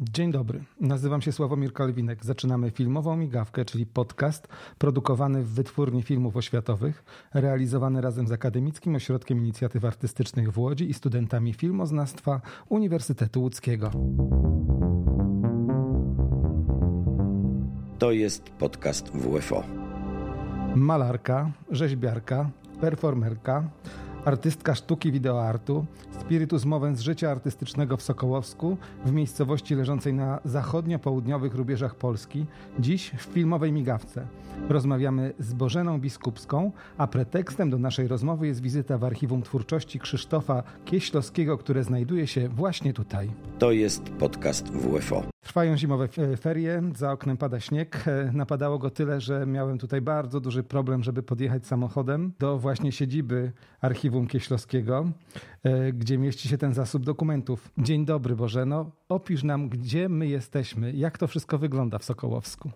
Dzień dobry, nazywam się Sławomir Kalwinek. Zaczynamy filmową migawkę, czyli podcast produkowany w Wytwórni Filmów Oświatowych, realizowany razem z Akademickim Ośrodkiem Inicjatyw Artystycznych w Łodzi i studentami filmoznawstwa Uniwersytetu Łódzkiego. To jest podcast WFO. Malarka, rzeźbiarka, performerka, artystka sztuki wideoartu, spiritus movens życia artystycznego w Sokołowsku, w miejscowości leżącej na zachodnio-południowych rubieżach Polski, dziś w filmowej migawce. Rozmawiamy z Bożeną Biskupską, a pretekstem do naszej rozmowy jest wizyta w Archiwum Twórczości Krzysztofa Kieślowskiego, które znajduje się właśnie tutaj. To jest podcast WFO. Trwają zimowe ferie, za oknem pada śnieg. E, napadało go tyle, że miałem tutaj bardzo duży problem, żeby podjechać samochodem do właśnie siedziby Archiwum Kieślowskiego, e, gdzie mieści się ten zasób dokumentów. Dzień dobry Bożeno, opisz nam, gdzie my jesteśmy, jak to wszystko wygląda w Sokołowsku.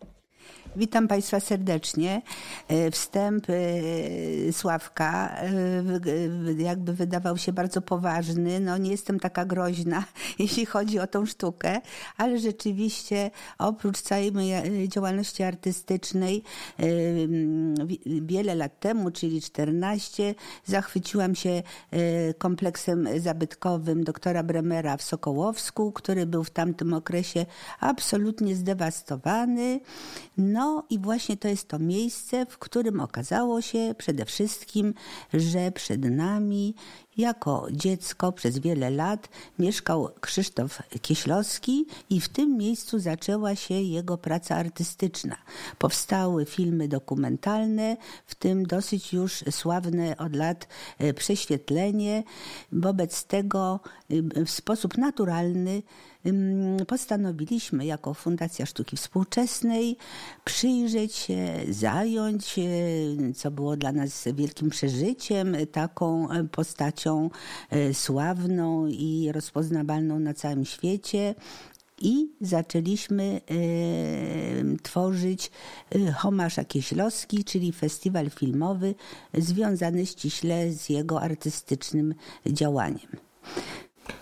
Witam Państwa serdecznie. E, wstęp e, Sławka e, jakby wydawał się bardzo poważny. No nie jestem taka groźna, jeśli chodzi o tą sztukę, ale rzeczywiście oprócz całej mojej działalności artystycznej wiele lat temu, czyli 14, zachwyciłam się kompleksem zabytkowym doktora Bremera w Sokołowsku, który był w tamtym okresie absolutnie zdewastowany. No i właśnie to jest to miejsce, w którym okazało się przede wszystkim, że przed nami jako dziecko przez wiele lat mieszkał Krzysztof Kieślowski i w tym miejscu zaczęła się jego praca artystyczna. Powstały filmy dokumentalne, w tym dosyć już sławne od lat e, Prześwietlenie. Wobec tego e, w sposób naturalny postanowiliśmy jako Fundacja Sztuki Współczesnej przyjrzeć się, zająć się, co było dla nas wielkim przeżyciem, taką postacią e, sławną i rozpoznawalną na całym świecie, i zaczęliśmy y, tworzyć y, Homasz Kieślowski, czyli festiwal filmowy związany ściśle z jego artystycznym działaniem.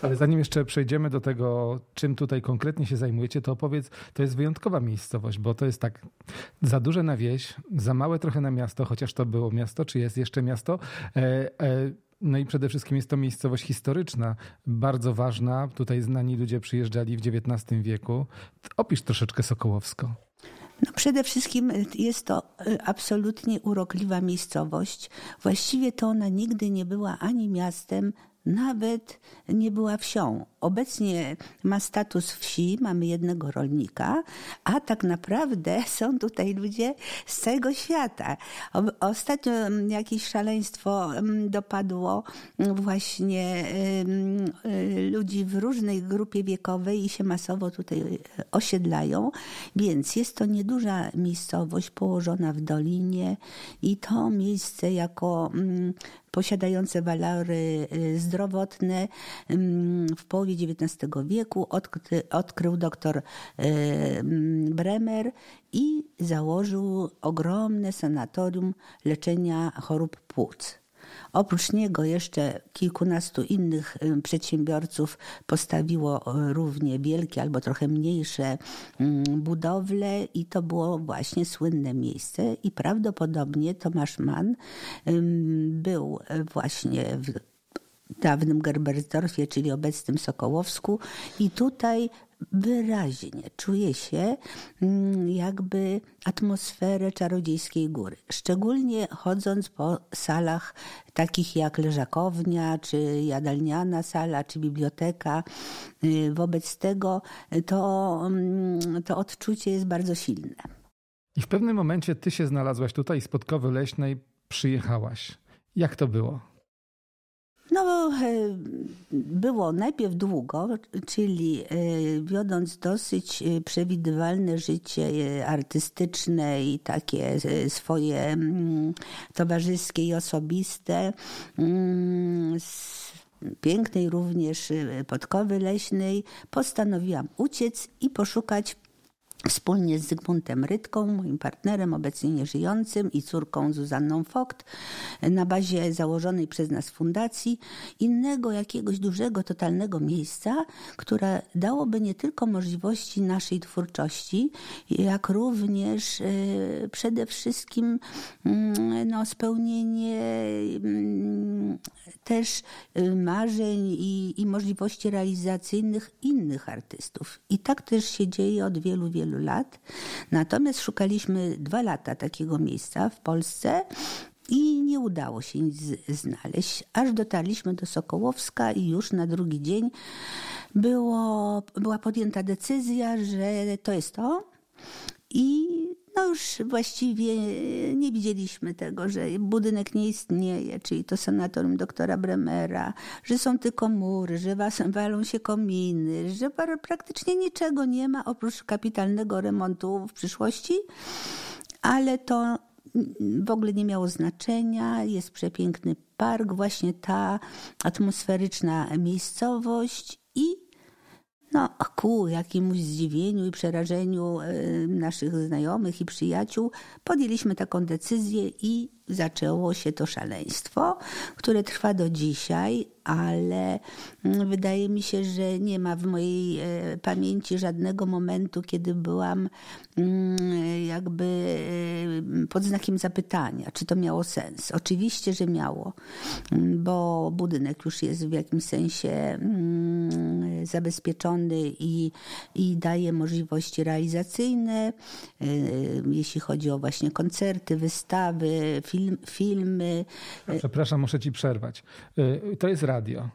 Ale zanim jeszcze przejdziemy do tego, czym tutaj konkretnie się zajmujecie, to opowiedz, to jest wyjątkowa miejscowość, bo to jest tak za duże na wieś, za małe trochę na miasto, chociaż to było miasto, czy jest jeszcze miasto. E, e, no i przede wszystkim jest to miejscowość historyczna, bardzo ważna. Tutaj znani ludzie przyjeżdżali w XIX wieku. Opisz troszeczkę Sokołowsko. No przede wszystkim jest to e, absolutnie urokliwa miejscowość. Właściwie to ona nigdy nie była ani miastem, nawet nie była wsią. Obecnie ma status wsi, mamy jednego rolnika, a tak naprawdę są tutaj ludzie z całego świata. Ostatnio mm, jakieś szaleństwo mm, dopadło właśnie y, ludzi w różnej grupie wiekowej i się masowo tutaj osiedlają, więc jest to nieduża miejscowość położona w dolinie i to miejsce jako mm, posiadające walory y, zdrowotne. W połowie XIX wieku odkry, odkrył doktor y, Bremer i założył ogromne sanatorium leczenia chorób płuc. Oprócz niego jeszcze kilkunastu innych y, przedsiębiorców postawiło y, równie wielkie albo trochę mniejsze mm, budowle i to było właśnie słynne miejsce i prawdopodobnie Tomasz Mann był właśnie w dawnym Gerbersdorfie, czyli obecnym Sokołowsku i tutaj wyraźnie czuje się mm, jakby atmosferę czarodziejskiej góry. Szczególnie chodząc po salach takich jak leżakownia, czy jadalniana sala, czy biblioteka. Y, wobec tego to, mm, to odczucie jest bardzo silne. I w pewnym momencie ty się znalazłaś tutaj z Podkowy Leśnej, przyjechałaś. Jak to było? No, e, było najpierw długo, czyli e, wiodąc dosyć e, przewidywalne życie artystyczne i takie swoje mm, towarzyskie i osobiste, mm, pięknej również podkowy leśnej, postanowiłam uciec i poszukać wspólnie z Zygmuntem Rytką, moim partnerem, obecnie nieżyjącym, i córką Zuzanną Vogt, na bazie założonej przez nas fundacji, innego jakiegoś dużego, totalnego miejsca, które dałoby nie tylko możliwości naszej twórczości, jak również e, przede wszystkim mm, no, spełnienie mm, też e, marzeń i, i możliwości realizacyjnych innych artystów. I tak też się dzieje od wielu, wielu wielu lat. Natomiast szukaliśmy dwa lata takiego miejsca w Polsce i nie udało się nic znaleźć, aż dotarliśmy do Sokołowska i już na drugi dzień było, była podjęta decyzja, że to jest to. I no już właściwie nie widzieliśmy tego, że budynek nie istnieje, czyli to sanatorium doktora Bremera, że są tylko mury, że walą się kominy, że praktycznie niczego nie ma oprócz kapitalnego remontu w przyszłości, ale to w ogóle nie miało znaczenia. Jest przepiękny park, właśnie ta atmosferyczna miejscowość no, ku jakiemuś zdziwieniu i przerażeniu naszych znajomych i przyjaciół podjęliśmy taką decyzję i zaczęło się to szaleństwo, które trwa do dzisiaj, ale mm, wydaje mi się, że nie ma w mojej e, pamięci żadnego momentu, kiedy byłam mm, jakby e, pod znakiem zapytania, czy to miało sens. Oczywiście, że miało, mm, bo budynek już jest w jakimś sensie zabezpieczony i, i daje możliwości realizacyjne, e, jeśli chodzi o właśnie koncerty, wystawy, film, filmy. Przepraszam, muszę ci przerwać. To jest radio.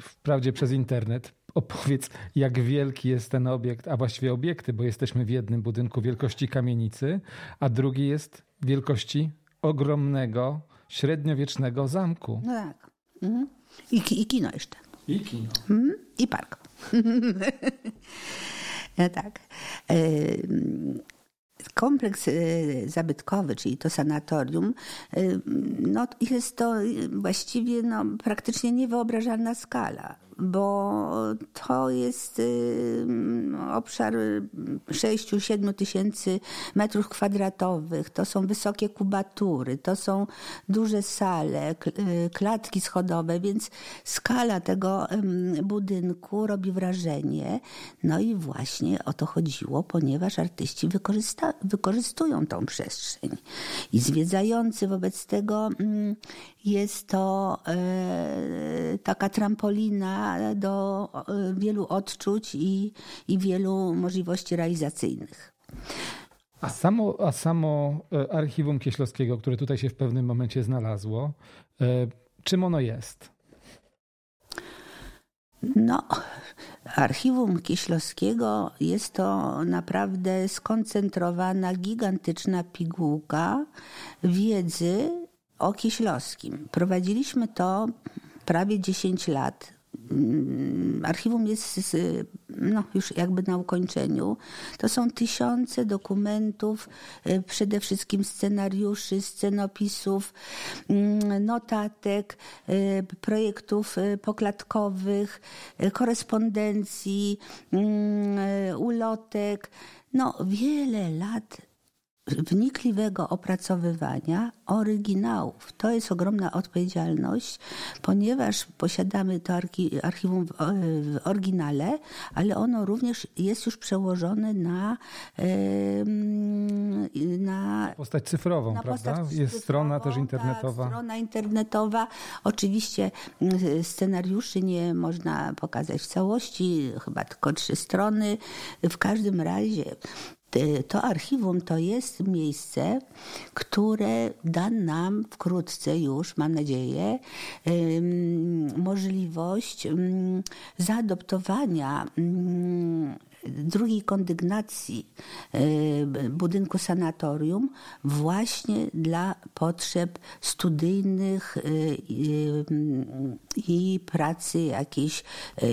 Wprawdzie przez internet. Opowiedz, jak wielki jest ten obiekt, a właściwie obiekty, bo jesteśmy w jednym budynku wielkości kamienicy, a drugi jest wielkości ogromnego, średniowiecznego zamku. No tak. Mhm. I, I kino jeszcze. I kino. Mhm. I park. no tak kompleks y, zabytkowy, czyli to sanatorium, y, no jest to właściwie no, praktycznie niewyobrażalna skala bo to jest y, obszar 6-7 tysięcy metrów kwadratowych, to są wysokie kubatury, to są duże sale, y, klatki schodowe, więc skala tego budynku robi wrażenie. No i właśnie o to chodziło, ponieważ artyści wykorzystują tą przestrzeń. I zwiedzający wobec tego jest to e, taka trampolina do e, wielu odczuć i, i wielu możliwości realizacyjnych. A samo, a samo e, archiwum Kieślowskiego, które tutaj się w pewnym momencie znalazło, czym ono jest? No, archiwum Kieślowskiego jest to naprawdę skoncentrowana, gigantyczna pigułka wiedzy o Kieślowskim. Prowadziliśmy to prawie 10 lat. Mm, archiwum jest no, już jakby na ukończeniu. To są tysiące dokumentów, e, przede wszystkim scenariuszy, scenopisów, mm, notatek, e, projektów e, poklatkowych, korespondencji, mm, ulotek. No, wiele lat wnikliwego opracowywania oryginałów. To jest ogromna odpowiedzialność, ponieważ posiadamy to archiwum w oryginale, ale ono również jest już przełożone na, na postać cyfrową, na prawda? Postać jest cyfrową, strona też internetowa. Tak, strona internetowa. Oczywiście mm, scenariuszy nie można pokazać w całości, chyba tylko trzy strony. W każdym razie to archiwum to jest miejsce, które da nam wkrótce już, mam nadzieję, możliwość zaadoptowania drugiej kondygnacji budynku sanatorium właśnie dla potrzeb studyjnych i pracy jakiejś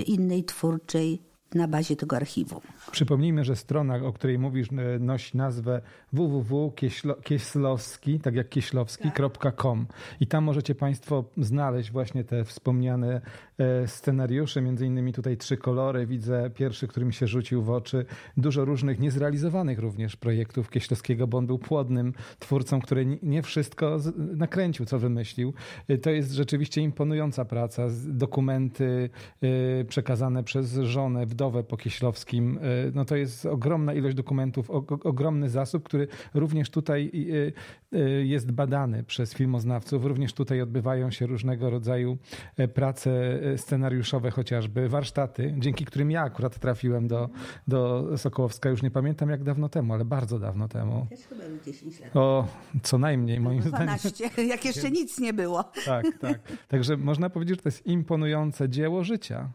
innej twórczej na bazie tego archiwum. Przypomnijmy, że strona, o której mówisz, e, nosi nazwę www.kieślowski, tak jak kieślowski.com i tam możecie Państwo znaleźć właśnie te wspomniane e, scenariusze, między innymi tutaj trzy kolory, widzę pierwszy, który mi się rzucił w oczy, dużo różnych niezrealizowanych również projektów Kieślowskiego, bo on był płodnym twórcą, który nie wszystko nakręcił, co wymyślił. E, to jest rzeczywiście imponująca praca, dokumenty przekazane przez żonę, wdowę po Kieślowskim, no to jest ogromna ilość dokumentów, ogromny zasób, który również tutaj y, y, jest badany przez filmoznawców. Również tutaj odbywają się różnego rodzaju e, prace e, scenariuszowe, chociażby warsztaty, dzięki którym ja akurat trafiłem do, do Sokołowska. Już nie pamiętam jak dawno temu, ale bardzo dawno temu. Też chyba 10 lat. O, co najmniej moim 12, zdaniem. jak jeszcze nic nie było. Tak, tak. Także można powiedzieć, że to jest imponujące dzieło życia.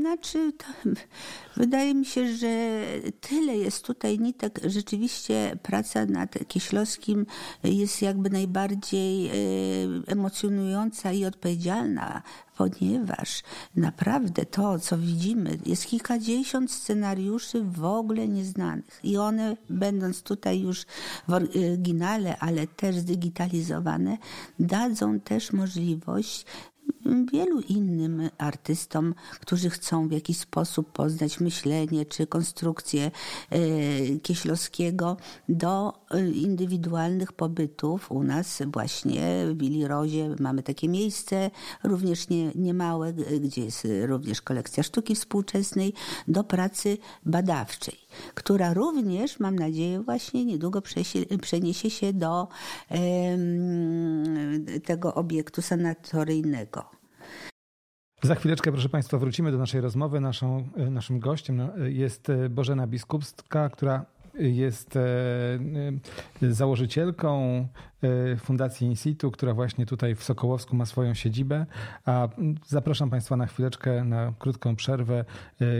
Znaczy, to, wydaje mi się, że tyle jest tutaj nitek. Rzeczywiście praca nad Kieślowskim jest jakby najbardziej e, emocjonująca i odpowiedzialna, ponieważ naprawdę to, co widzimy, jest kilkadziesiąt scenariuszy w ogóle nieznanych. I one, będąc tutaj już w oryginale, ale też zdigitalizowane, dadzą też możliwość wielu innym artystom, którzy chcą w jakiś sposób poznać myślenie czy konstrukcję e, Kieślowskiego do e, indywidualnych pobytów. U nas właśnie w Billy Rozie mamy takie miejsce, również nie, niemałe, gdzie jest również kolekcja sztuki współczesnej, do pracy badawczej, która również, mam nadzieję, właśnie niedługo przeniesie się do tego obiektu sanatoryjnego. Za chwileczkę, proszę Państwa, wrócimy do naszej rozmowy. Naszą, e, naszym gościem no, jest e, Bożena Biskupska, która jest e, założycielką Fundacji Insitu, która właśnie tutaj w Sokołowsku ma swoją siedzibę. A zapraszam Państwa na chwileczkę, na krótką przerwę,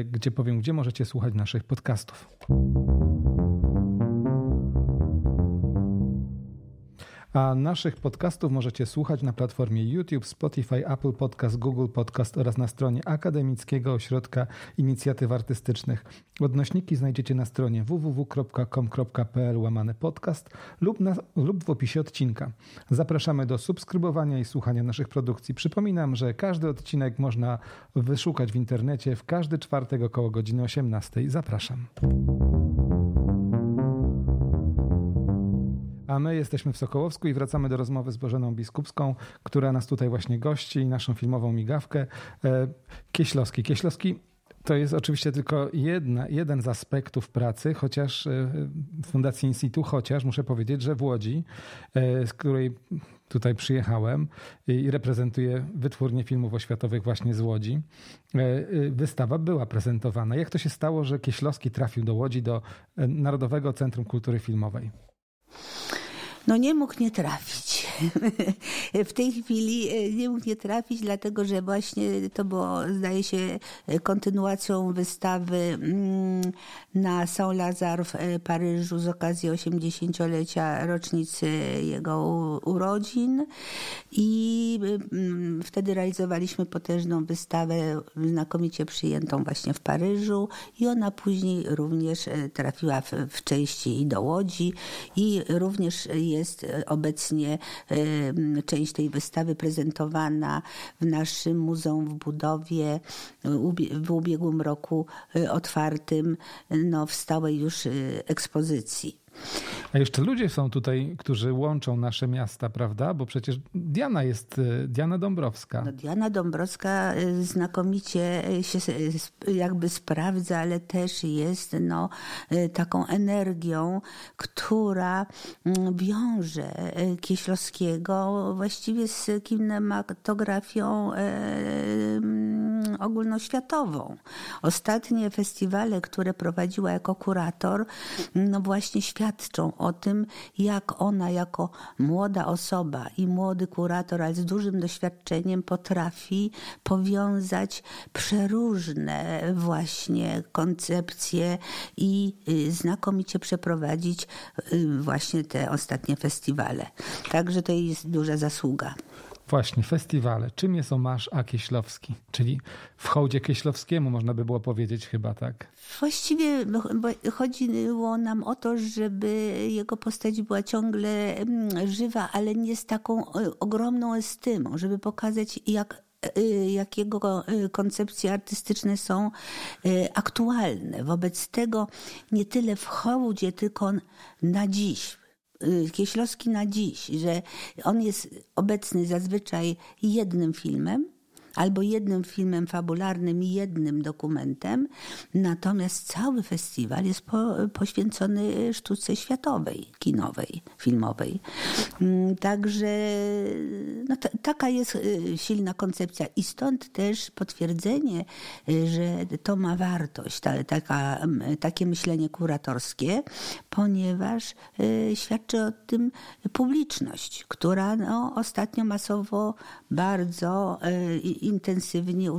gdzie powiem, gdzie możecie słuchać naszych podcastów. A naszych podcastów możecie słuchać na platformie YouTube, Spotify, Apple Podcast, Google Podcast oraz na stronie Akademickiego Ośrodka Inicjatyw Artystycznych. Odnośniki znajdziecie na stronie www.com.pl łamane podcast lub, na, lub w opisie odcinka. Zapraszamy do subskrybowania i słuchania naszych produkcji. Przypominam, że każdy odcinek można wyszukać w internecie w każdy czwartek około godziny 18. Zapraszam. A my jesteśmy w Sokołowsku i wracamy do rozmowy z Bożeną Biskupską, która nas tutaj właśnie gości naszą filmową migawkę. E, Kieślowski. Kieślowski to jest oczywiście tylko jedna, jeden z aspektów pracy, chociaż e, w Fundacji Instytu, chociaż muszę powiedzieć, że w Łodzi, e, z której tutaj przyjechałem i reprezentuję wytwórnię filmów oświatowych właśnie z Łodzi, wystawa była prezentowana. Jak to się stało, że Kieślowski trafił do Łodzi, do Narodowego Centrum Kultury Filmowej? No nie mógł nie trafić. w tej chwili e, nie mógł nie trafić, dlatego że właśnie to było, zdaje się, kontynuacją wystawy mm, na Saint-Lazare w e, Paryżu z okazji 80-lecia rocznicy jego urodzin. I wtedy realizowaliśmy potężną wystawę, znakomicie przyjętą właśnie w Paryżu. I ona później również e, trafiła w, w części i do Łodzi. I również jest obecnie część tej wystawy prezentowana w naszym muzeum w budowie w ubiegłym roku y, otwartym no, w stałej już ekspozycji. A jeszcze ludzie są tutaj, którzy łączą nasze miasta, prawda? Bo przecież Diana jest, e, Diana Dąbrowska. No, Diana Dąbrowska e, znakomicie się jakby sprawdza, ale też jest no, e, taką energią, która mm, wiąże Kieślowskiego właściwie z kinematografią mm, ogólnoświatową. Ostatnie festiwale, które prowadziła jako kurator, no właśnie świadczą o tym, jak ona jako młoda osoba i młody kurator, ale z dużym doświadczeniem potrafi powiązać przeróżne właśnie koncepcje i y, znakomicie przeprowadzić y, właśnie te ostatnie festiwale. Także to jest duża zasługa. Właśnie, festiwale. Czym jest Omarz A. Kieślowski? Czyli w hołdzie Kieślowskiemu można by było powiedzieć chyba, tak? Właściwie chodziło nam o to, żeby jego postać była ciągle mm, żywa, ale nie z taką e, ogromną estymą, żeby pokazać jak e, jak jego e, koncepcje artystyczne są aktualne. Wobec tego nie tyle w hołdzie, tylko na dziś. Kieślowski na dziś, że on jest obecny zazwyczaj jednym filmem, albo jednym filmem fabularnym i jednym dokumentem, natomiast cały festiwal jest po, poświęcony sztuce światowej, kinowej, filmowej. Mm, także no, taka jest y, silna koncepcja i stąd też potwierdzenie, y, że to ma wartość, ta, taka, takie myślenie kuratorskie, ponieważ y, świadczy o tym publiczność, która no, ostatnio masowo bardzo intensywnie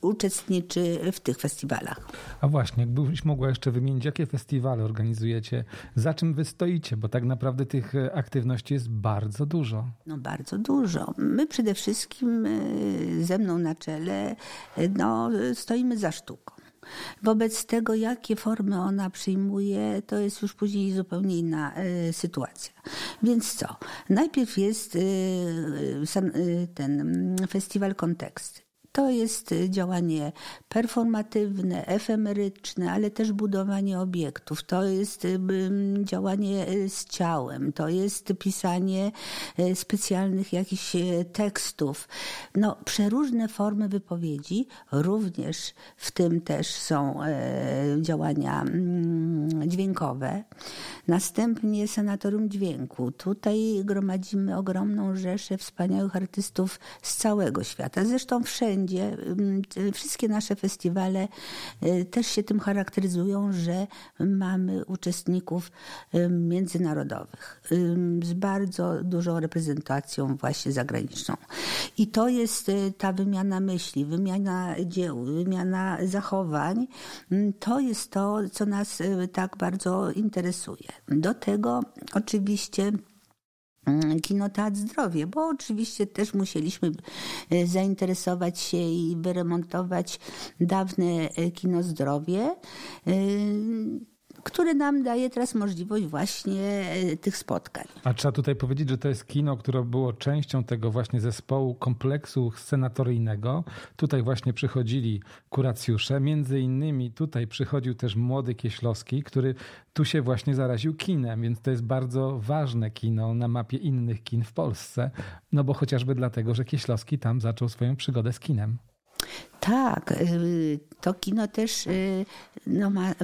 uczestniczy w tych festiwalach. A właśnie, jakbyś mogła jeszcze wymienić, jakie festiwale organizujecie, za czym wy stoicie, bo tak naprawdę tych e, aktywności jest bardzo dużo. No bardzo dużo. My przede wszystkim e, ze mną na czele e, no, stoimy za sztuką. Wobec tego, jakie formy ona przyjmuje, to jest już później zupełnie inna y, sytuacja. Więc co? Najpierw jest y, y, ten mm, festiwal Konteksty. To jest działanie performatywne, efemeryczne, ale też budowanie obiektów. To jest działanie e, z ciałem, to jest pisanie e, specjalnych jakichś e, tekstów. No, przeróżne formy wypowiedzi, również w tym też są działania mm, dźwiękowe. Następnie Sanatorium Dźwięku. Tutaj gromadzimy ogromną rzeszę wspaniałych artystów z całego świata. Zresztą wszędzie wszędzie, wszystkie nasze festiwale y, też się tym charakteryzują, że mamy uczestników międzynarodowych z bardzo dużą reprezentacją właśnie zagraniczną. I to jest y, ta wymiana myśli, wymiana dzieł, wymiana zachowań. To jest to, co nas y, tak bardzo interesuje. Do tego oczywiście Mm, kino Teatr Zdrowie, bo oczywiście też musieliśmy e, zainteresować się i wyremontować dawne e, Kino Zdrowie które nam daje teraz możliwość właśnie e, tych spotkań. A trzeba tutaj powiedzieć, że to jest kino, które było częścią tego właśnie zespołu kompleksu scenatoryjnego. Tutaj właśnie przychodzili kuracjusze, między innymi tutaj przychodził też młody Kieślowski, który tu się właśnie zaraził kinem, więc to jest bardzo ważne kino na mapie innych kin w Polsce, no bo chociażby dlatego, że Kieślowski tam zaczął swoją przygodę z kinem. Tak, y, to kino też y, no, ma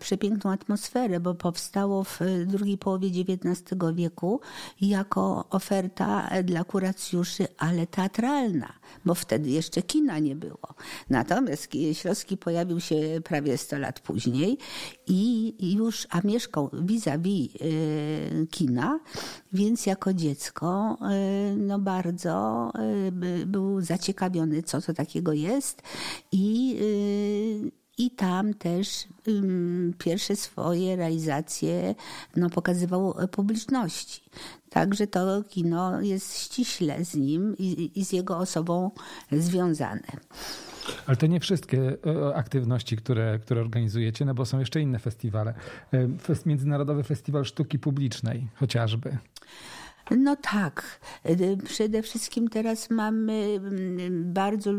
przepiękną atmosferę, bo powstało w drugiej połowie XIX wieku jako oferta dla kuracjuszy, ale teatralna, bo wtedy jeszcze kina nie było. Natomiast Śląski pojawił się prawie 100 lat później i już, a mieszkał vis-a-vis -vis kina, więc jako dziecko y, no bardzo był zaciekawiony, co to takiego jest jest i y, i tam też pierwsze swoje realizacje no, pokazywał publiczności. Także to kino jest ściśle z nim i, i z jego osobą związane. Ale to nie wszystkie e, aktywności, które, które organizujecie, no bo są jeszcze inne festiwale. E, Międzynarodowy Festiwal Sztuki Publicznej chociażby. No tak. Y, przede wszystkim teraz mamy mm, bardzo y,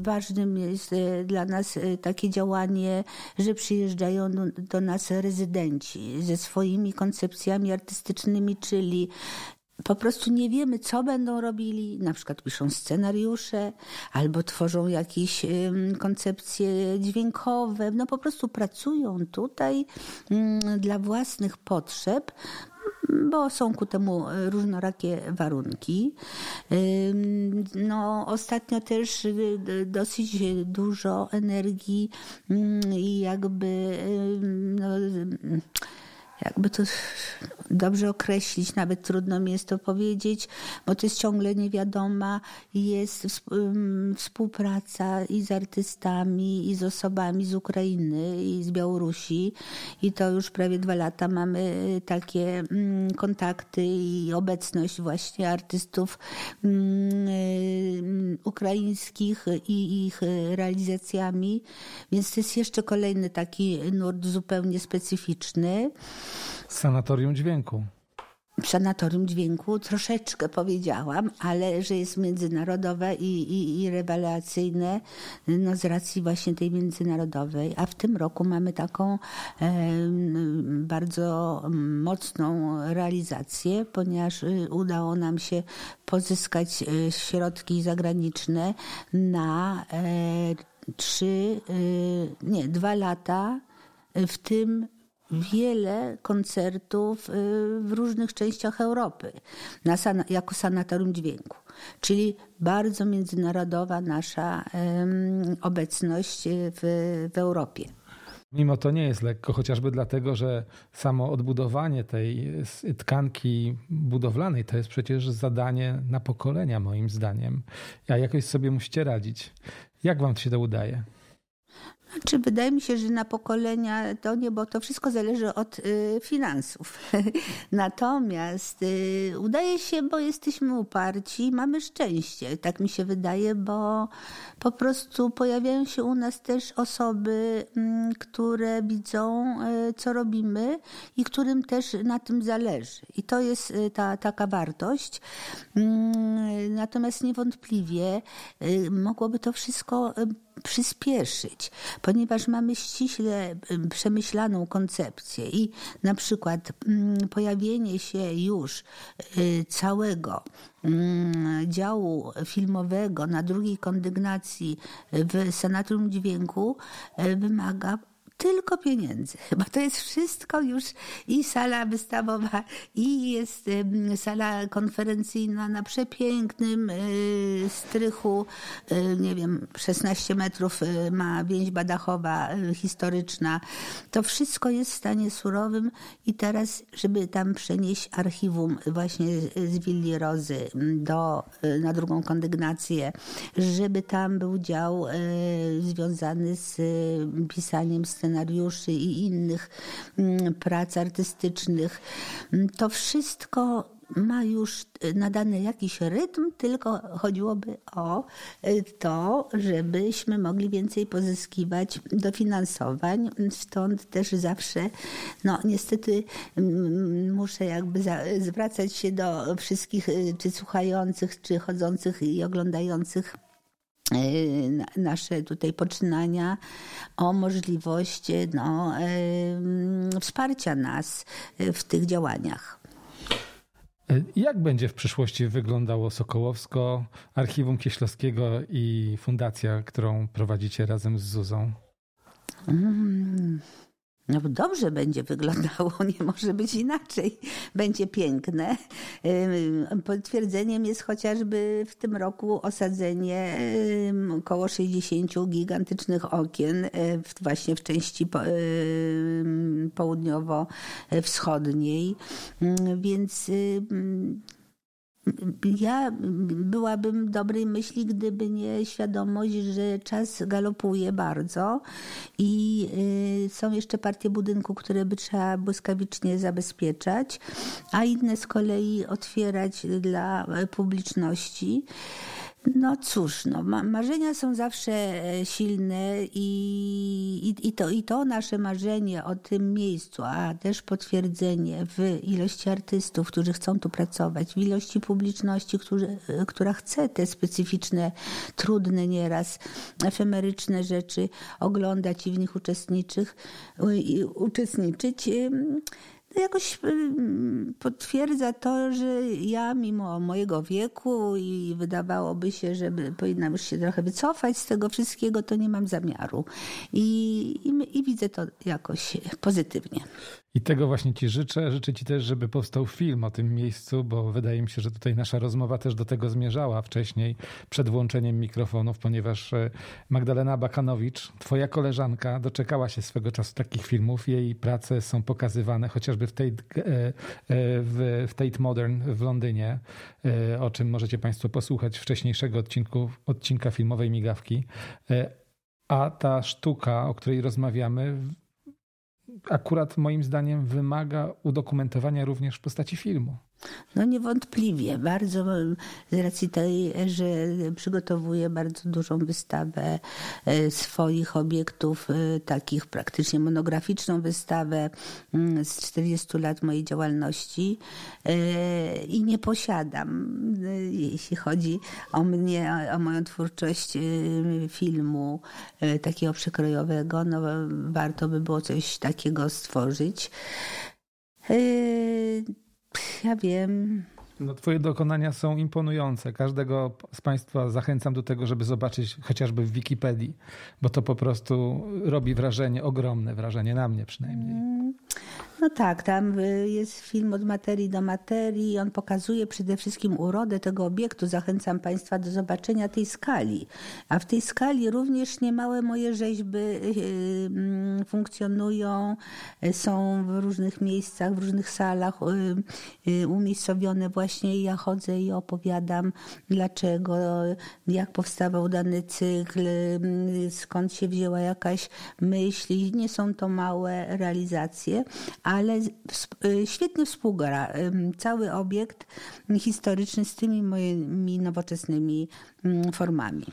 ważnym jest y, dla nas takie działanie, że przyjeżdżają do, do nas rezydenci ze swoimi koncepcjami artystycznymi, czyli po prostu nie wiemy, co będą robili. Na przykład piszą scenariusze albo tworzą jakieś koncepcje dźwiękowe. No po prostu pracują tutaj mm, dla własnych potrzeb, bo są ku temu różnorakie warunki. No, ostatnio też y, dosyć dużo energii mm, i jakby no, jakby to dobrze określić, nawet trudno mi jest to powiedzieć, bo to jest ciągle niewiadoma. Jest współpraca i z artystami, i z osobami z Ukrainy, i z Białorusi. I to już prawie dwa lata mamy takie mm, kontakty i obecność właśnie artystów y, ukraińskich i ich realizacjami. Więc to jest jeszcze kolejny taki nurt zupełnie specyficzny. Sanatorium Dźwięku. Sanatorium Dźwięku troszeczkę powiedziałam, ale że jest międzynarodowe i, i, i rewelacyjne no z racji właśnie tej międzynarodowej. A w tym roku mamy taką e, bardzo mocną realizację, ponieważ y, udało nam się pozyskać y, środki zagraniczne na e, trzy, y, nie, dwa lata, w tym wiele koncertów y, w różnych częściach Europy na, jako sanatorium dźwięku. Czyli bardzo międzynarodowa nasza obecność w, w Europie. Mimo to nie jest lekko, chociażby dlatego, że samo odbudowanie tej tkanki budowlanej to jest przecież zadanie na pokolenia, moim zdaniem. A jakoś sobie musicie radzić. Jak wam się to udaje? Znaczy, wydaje mi się, że na pokolenia to nie, bo to wszystko zależy od y, finansów. Natomiast y, udaje się, bo jesteśmy uparci, mamy szczęście, tak mi się wydaje, bo po prostu pojawiają się u nas też osoby, y, które widzą, y, co robimy i którym też na tym zależy. I to jest ta taka wartość. Mm, natomiast niewątpliwie mogłoby to wszystko przyspieszyć, ponieważ mamy ściśle przemyślaną koncepcję i na przykład pojawienie się już y, całego działu filmowego na drugiej kondygnacji w Sanatorium Dźwięku y, wymaga tylko pieniędzy, bo to jest wszystko już i sala wystawowa, i jest sala konferencyjna na przepięknym y, strychu, y, nie wiem, 16 metrów y, ma więź badachowa historyczna. To wszystko jest w stanie surowym i teraz, żeby tam przenieść archiwum właśnie z Willi Rozy do, na drugą kondygnację, żeby tam był dział związany z pisaniem scenariuszy, scenariuszy i innych mm, prac artystycznych. Mm, to wszystko ma już nadany jakiś rytm, tylko chodziłoby o y, to, żebyśmy mogli więcej pozyskiwać dofinansowań. Stąd też zawsze, no niestety mm, muszę jakby zwracać się do wszystkich y, czy słuchających, czy chodzących i oglądających Y, nasze tutaj poczynania o możliwość no, wsparcia nas w tych działaniach. Jak będzie w przyszłości wyglądało Sokołowsko, Archiwum Kieślowskiego i fundacja, którą prowadzicie razem z Zuzą? Mm. No dobrze będzie wyglądało, nie może być inaczej. Będzie piękne. Potwierdzeniem jest chociażby w tym roku osadzenie około 60 gigantycznych okien e, właśnie w części południowo-wschodniej. Więc ja byłabym dobrej myśli, gdyby nie świadomość, że czas galopuje bardzo i y, są jeszcze partie budynku, które by trzeba błyskawicznie zabezpieczać, a inne z kolei otwierać dla publiczności. No cóż, no, marzenia są zawsze e, silne i, i, i, to, i to nasze marzenie o tym miejscu, a też potwierdzenie w ilości artystów, którzy chcą tu pracować, w ilości publiczności, którzy, e, która chce te specyficzne, trudne nieraz, efemeryczne rzeczy oglądać i w nich uczestniczyć, uczestniczyć jakoś y, potwierdza to, że ja mimo mojego wieku i wydawałoby się, że powinnam już się trochę wycofać z tego wszystkiego, to nie mam zamiaru. I, i, i widzę to jakoś pozytywnie. I tego właśnie Ci życzę. Życzę Ci też, żeby powstał film o tym miejscu, bo wydaje mi się, że tutaj nasza rozmowa też do tego zmierzała wcześniej, przed włączeniem mikrofonów, ponieważ e, Magdalena Bakanowicz, Twoja koleżanka, doczekała się swego czasu takich filmów. Jej prace są pokazywane chociażby w Tate, e, e, w Tate Modern w Londynie, o czym możecie Państwo posłuchać wcześniejszego odcinku, odcinka filmowej Migawki. A ta sztuka, o której rozmawiamy, akurat moim zdaniem wymaga udokumentowania również w postaci filmu. No niewątpliwie, bardzo z racji tej, że przygotowuję bardzo dużą wystawę e, swoich obiektów, e, takich praktycznie monograficzną wystawę mm, z 40 lat mojej działalności e, i nie posiadam, jeśli chodzi o mnie, o moją twórczość filmu takiego przekrojowego, no warto by było coś takiego stworzyć. Ja wiem. No, twoje dokonania są imponujące. Każdego z Państwa zachęcam do tego, żeby zobaczyć chociażby w Wikipedii, bo to po prostu robi wrażenie, ogromne wrażenie, na mnie przynajmniej. Mm. No tak, tam y, jest film od materii do materii. On pokazuje przede wszystkim urodę tego obiektu. Zachęcam Państwa do zobaczenia tej skali. A w tej skali również niemałe moje rzeźby y, y, funkcjonują, są w różnych miejscach, w różnych salach umiejscowione właśnie. Ja chodzę i opowiadam, dlaczego, jak powstawał dany cykl, skąd się wzięła jakaś myśl. Nie są to małe realizacje ale y, świetnie współgra cały obiekt historyczny z tymi moimi nowoczesnymi formami.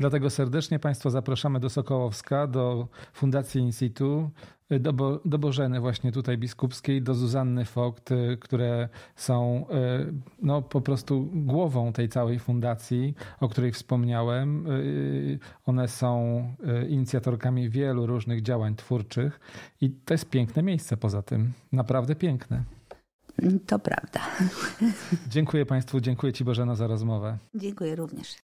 Dlatego serdecznie Państwa zapraszamy do Sokołowska, do Fundacji In Situ, y, do, do Bożeny właśnie tutaj biskupskiej, do Zuzanny Vogt, y, które są no, po prostu głową tej całej fundacji, o której wspomniałem. One są inicjatorkami wielu różnych działań twórczych i to jest piękne miejsce poza tym. Naprawdę piękne. To prawda. Dziękuję Państwu, dziękuję Ci Bożena za rozmowę. Dziękuję również.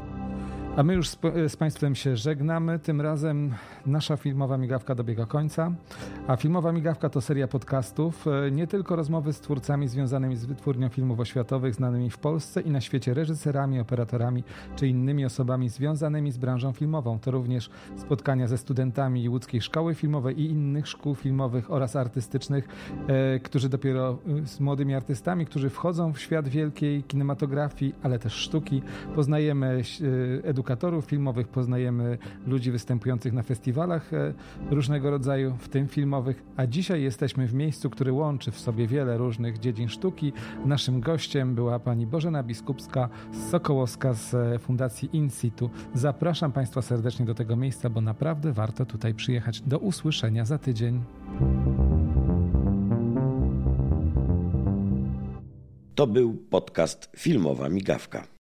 A my już z, z, Państwem się żegnamy. Tym razem nasza filmowa migawka dobiega końca. A filmowa migawka to seria podcastów, e, nie tylko rozmowy z twórcami związanymi z wytwórnią filmów oświatowych, znanymi w Polsce i na świecie reżyserami, operatorami czy innymi osobami związanymi z branżą filmową. To również spotkania ze studentami Łódzkiej Szkoły Filmowej i innych szkół filmowych oraz artystycznych, e, którzy dopiero e, z młodymi artystami, którzy wchodzą w świat wielkiej kinematografii, ale też sztuki. Poznajemy edukację edukatorów filmowych, poznajemy ludzi występujących na festiwalach e, różnego rodzaju, w tym filmowych, a dzisiaj jesteśmy w miejscu, który łączy w sobie wiele różnych dziedzin sztuki. Naszym gościem była pani Bożena Biskupska z Sokołowska z e, Fundacji In Situ. Zapraszam Państwa serdecznie do tego miejsca, bo naprawdę warto tutaj przyjechać. Do usłyszenia za tydzień. To był podcast Filmowa Migawka.